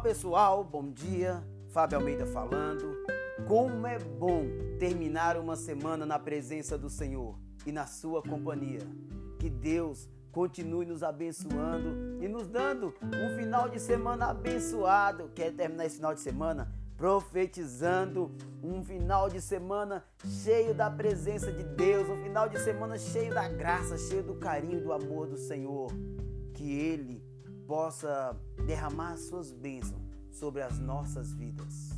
pessoal, bom dia. Fábio Almeida falando. Como é bom terminar uma semana na presença do Senhor e na sua companhia. Que Deus continue nos abençoando e nos dando um final de semana abençoado. Quer terminar esse final de semana? Profetizando um final de semana cheio da presença de Deus, um final de semana cheio da graça, cheio do carinho, do amor do Senhor. Que Ele possa derramar suas bênçãos sobre as nossas vidas.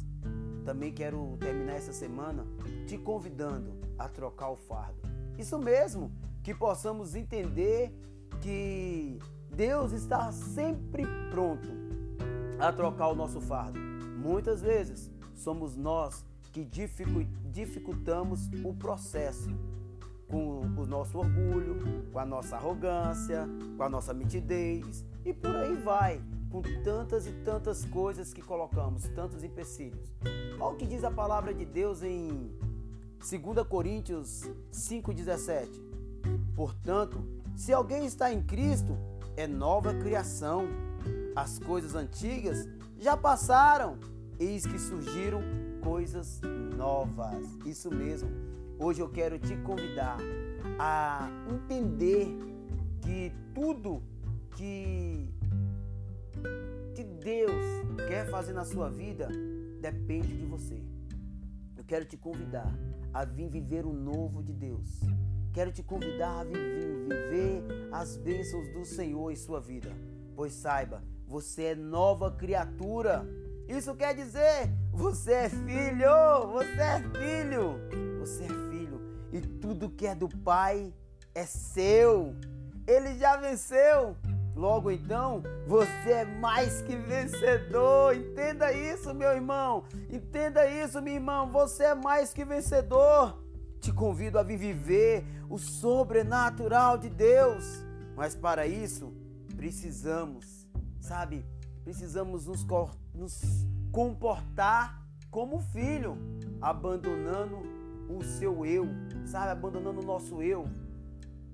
Também quero terminar essa semana te convidando a trocar o fardo. Isso mesmo, que possamos entender que Deus está sempre pronto a trocar o nosso fardo. Muitas vezes somos nós que dificultamos o processo com o nosso orgulho, com a nossa arrogância, com a nossa mitidez e por aí vai, com tantas e tantas coisas que colocamos, tantos empecilhos. Olha o que diz a palavra de Deus em 2 Coríntios 5,17. Portanto, se alguém está em Cristo, é nova criação. As coisas antigas já passaram, eis que surgiram coisas novas. Isso mesmo. Hoje eu quero te convidar a entender que tudo que, que Deus quer fazer na sua vida depende de você. Eu quero te convidar a vir viver o novo de Deus. Quero te convidar a viver, viver as bênçãos do Senhor em sua vida. Pois saiba, você é nova criatura. Isso quer dizer, você é filho, você é filho, você é filho e tudo que é do Pai é seu. Ele já venceu. Logo então, você é mais que vencedor. Entenda isso, meu irmão. Entenda isso, minha irmã. Você é mais que vencedor. Te convido a viver o sobrenatural de Deus. Mas para isso, precisamos, sabe? Precisamos nos, nos comportar como filho, abandonando o seu eu, sabe? Abandonando o nosso eu,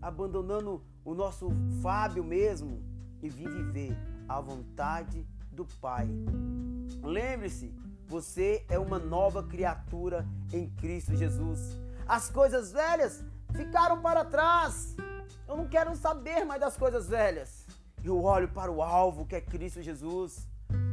abandonando o nosso Fábio mesmo e vir viver a vontade do Pai. Lembre-se, você é uma nova criatura em Cristo Jesus. As coisas velhas ficaram para trás. Eu não quero saber mais das coisas velhas. Eu olho para o alvo que é Cristo Jesus.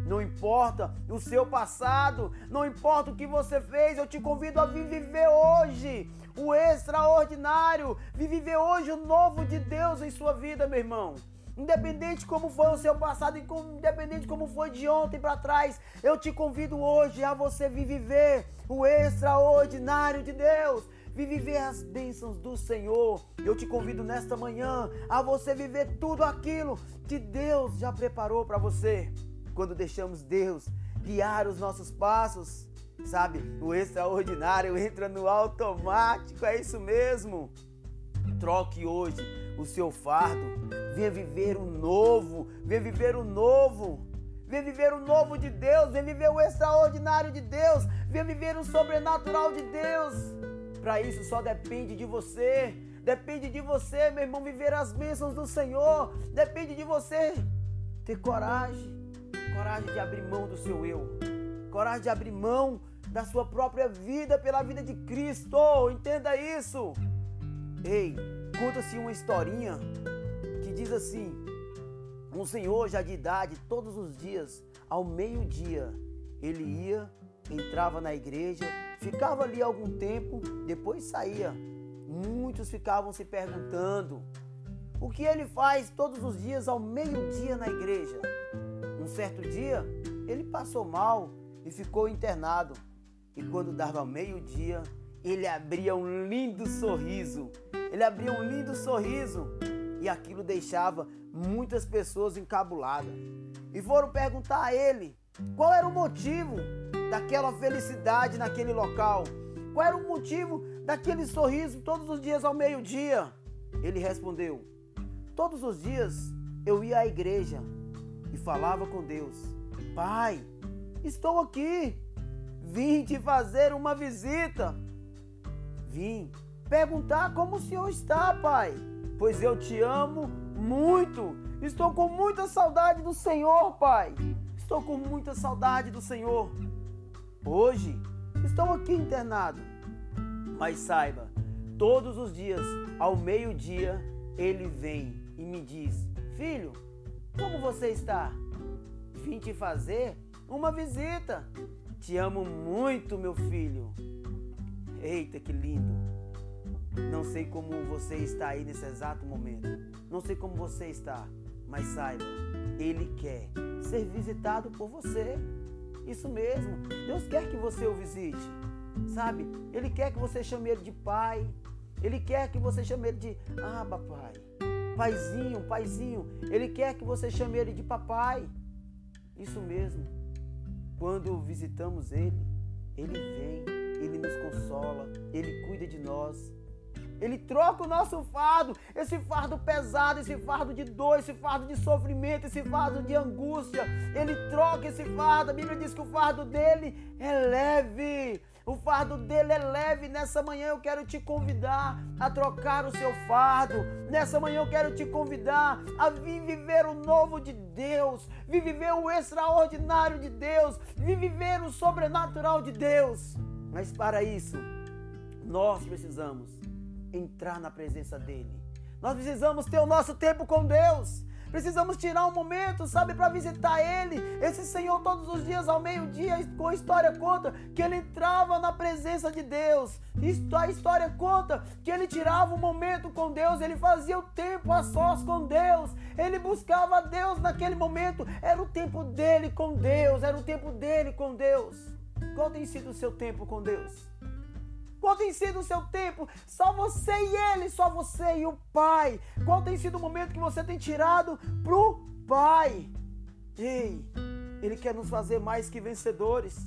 Não importa o seu passado, não importa o que você fez, eu te convido a viver hoje o extraordinário, viver hoje o novo de Deus em sua vida, meu irmão. Independente como foi o seu passado, independente como foi de ontem para trás, eu te convido hoje a você viver o extraordinário de Deus viver as bênçãos do Senhor. Eu te convido nesta manhã a você viver tudo aquilo que Deus já preparou para você quando deixamos Deus guiar os nossos passos. Sabe, o extraordinário entra no automático, é isso mesmo. Troque hoje o seu fardo, venha viver o novo, venha viver o novo. Venha viver o novo de Deus, venha viver o extraordinário de Deus, venha viver o sobrenatural de Deus. Para isso só depende de você. Depende de você, meu irmão, viver as bênçãos do Senhor. Depende de você ter coragem coragem de abrir mão do seu eu, coragem de abrir mão da sua própria vida pela vida de Cristo. Entenda isso. Ei, conta-se uma historinha que diz assim: um senhor já de idade, todos os dias, ao meio-dia, ele ia, entrava na igreja, ficava ali algum tempo, depois saía. Muitos ficavam se perguntando: o que ele faz todos os dias ao meio-dia na igreja? Um certo dia, ele passou mal e ficou internado. E quando dava meio-dia, ele abria um lindo sorriso. Ele abria um lindo sorriso e aquilo deixava muitas pessoas encabuladas. E foram perguntar a ele qual era o motivo daquela felicidade naquele local. Qual era o motivo daquele sorriso todos os dias ao meio-dia? Ele respondeu: Todos os dias eu ia à igreja e falava com Deus: Pai, estou aqui, vim te fazer uma visita. Vim perguntar como o Senhor está, Pai, pois eu te amo muito. Estou com muita saudade do Senhor, Pai. Estou com muita saudade do Senhor. Hoje estou aqui internado. Mas saiba, todos os dias, ao meio-dia, ele vem e me diz: Filho, como você está? Vim te fazer uma visita. Te amo muito, meu filho. Eita, que lindo! Não sei como você está aí nesse exato momento. Não sei como você está, mas saiba, ele quer ser visitado por você. Isso mesmo. Deus quer que você o visite. Sabe? Ele quer que você chame ele de pai. Ele quer que você chame ele de ah, papai. Paizinho, paizinho. Ele quer que você chame ele de papai. Isso mesmo. Quando visitamos ele, ele vem, ele nos consola, ele cuida de nós. Ele troca o nosso fardo, esse fardo pesado, esse fardo de dor, esse fardo de sofrimento, esse fardo de angústia. Ele troca esse fardo. A Bíblia diz que o fardo dele é leve. O fardo dele é leve. Nessa manhã eu quero te convidar a trocar o seu fardo. Nessa manhã eu quero te convidar a viver o novo de Deus, viver o extraordinário de Deus, viver o sobrenatural de Deus. Mas para isso, nós precisamos entrar na presença dele. Nós precisamos ter o nosso tempo com Deus. Precisamos tirar um momento, sabe, para visitar Ele. Esse Senhor, todos os dias ao meio-dia, com a história conta que ele entrava na presença de Deus. A história conta que ele tirava um momento com Deus, ele fazia o tempo a sós com Deus. Ele buscava Deus naquele momento. Era o tempo dele com Deus, era o tempo dele com Deus. Qual tem sido o seu tempo com Deus? Qual tem sido o seu tempo? Só você e ele, só você e o Pai. Qual tem sido o momento que você tem tirado pro Pai? Ei, ele quer nos fazer mais que vencedores.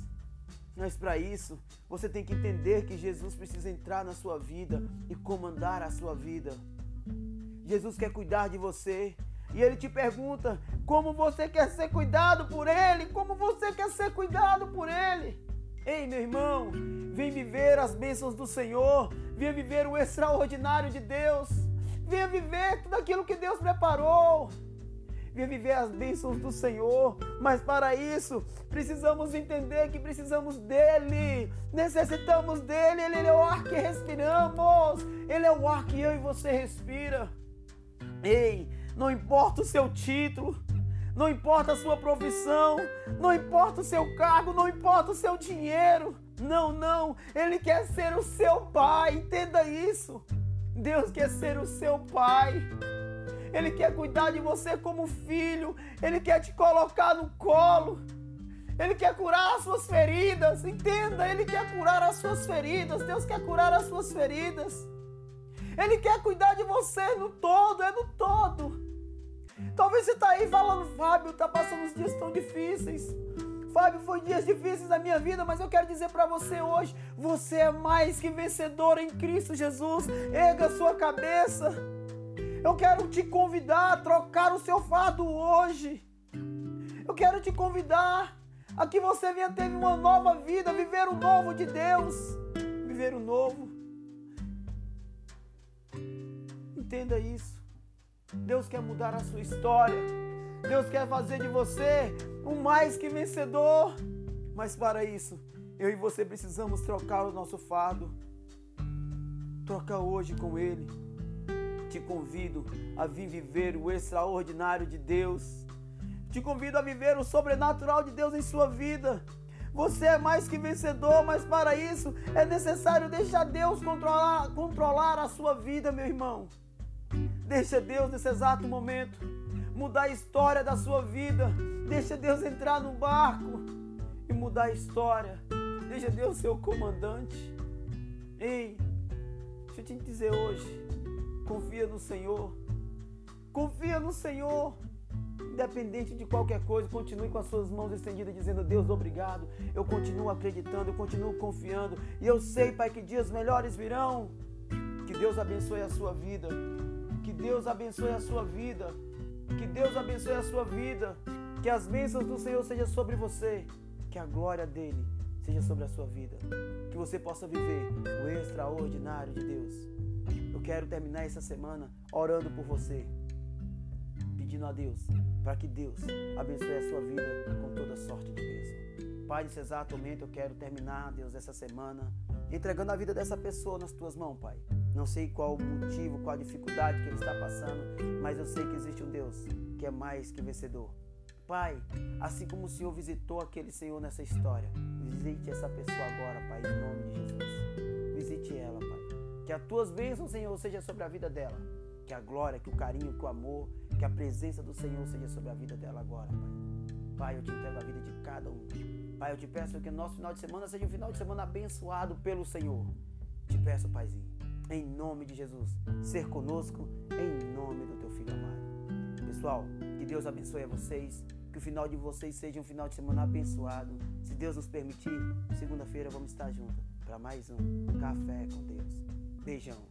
Mas para isso, você tem que entender que Jesus precisa entrar na sua vida e comandar a sua vida. Jesus quer cuidar de você. E ele te pergunta: como você quer ser cuidado por ele? Como você quer ser cuidado por ele? Ei, meu irmão, vem viver as bênçãos do Senhor, venha viver o extraordinário de Deus, venha viver tudo aquilo que Deus preparou. Venha viver as bênçãos do Senhor, mas para isso precisamos entender que precisamos dele, necessitamos dele. Ele é o ar que respiramos, ele é o ar que eu e você respira. Ei, não importa o seu título, não importa a sua profissão, não importa o seu cargo, não importa o seu dinheiro. Não, não, Ele quer ser o seu pai, entenda isso. Deus quer ser o seu pai. Ele quer cuidar de você como filho, Ele quer te colocar no colo. Ele quer curar as suas feridas, entenda, Ele quer curar as suas feridas. Deus quer curar as suas feridas. Ele quer cuidar de você no todo, é no todo. Talvez você está aí falando, Fábio, está passando uns dias tão difíceis. Fábio, foi dias difíceis da minha vida, mas eu quero dizer para você hoje: você é mais que vencedor em Cristo Jesus. Erga a sua cabeça. Eu quero te convidar a trocar o seu fardo hoje. Eu quero te convidar a que você venha ter uma nova vida, viver o novo de Deus. Viver o novo. Entenda isso. Deus quer mudar a sua história. Deus quer fazer de você um mais que vencedor. Mas para isso, eu e você precisamos trocar o nosso fardo. Troca hoje com Ele. Te convido a vir viver o extraordinário de Deus. Te convido a viver o sobrenatural de Deus em sua vida. Você é mais que vencedor, mas para isso é necessário deixar Deus controlar, controlar a sua vida, meu irmão. Deixa Deus nesse exato momento mudar a história da sua vida. Deixa Deus entrar no barco e mudar a história. Deixa Deus ser o comandante. Ei, deixa eu te dizer hoje: confia no Senhor. Confia no Senhor. Independente de qualquer coisa, continue com as suas mãos estendidas, dizendo: Deus, obrigado. Eu continuo acreditando, eu continuo confiando. E eu sei, Pai, que dias melhores virão. Que Deus abençoe a sua vida. Que Deus abençoe a sua vida. Que Deus abençoe a sua vida. Que as bênçãos do Senhor sejam sobre você. Que a glória dele seja sobre a sua vida. Que você possa viver o extraordinário de Deus. Eu quero terminar essa semana orando por você, pedindo a Deus para que Deus abençoe a sua vida com toda sorte de bênção. Pai, nesse exato momento eu quero terminar, Deus, essa semana entregando a vida dessa pessoa nas tuas mãos, Pai. Não sei qual o motivo, qual a dificuldade que ele está passando, mas eu sei que existe um Deus que é mais que vencedor. Pai, assim como o Senhor visitou aquele Senhor nessa história, visite essa pessoa agora, Pai, em nome de Jesus. Visite ela, Pai. Que as tuas bênçãos, Senhor, seja sobre a vida dela. Que a glória, que o carinho, que o amor, que a presença do Senhor seja sobre a vida dela agora, Pai. Pai, eu te entrego a vida de cada um. Pai, eu te peço que o nosso final de semana seja um final de semana abençoado pelo Senhor. Te peço, Paizinho, em nome de Jesus, ser conosco, em nome do teu filho amado. Pessoal, que Deus abençoe a vocês. Que o final de vocês seja um final de semana abençoado. Se Deus nos permitir, segunda-feira vamos estar juntos para mais um Café com Deus. Beijão.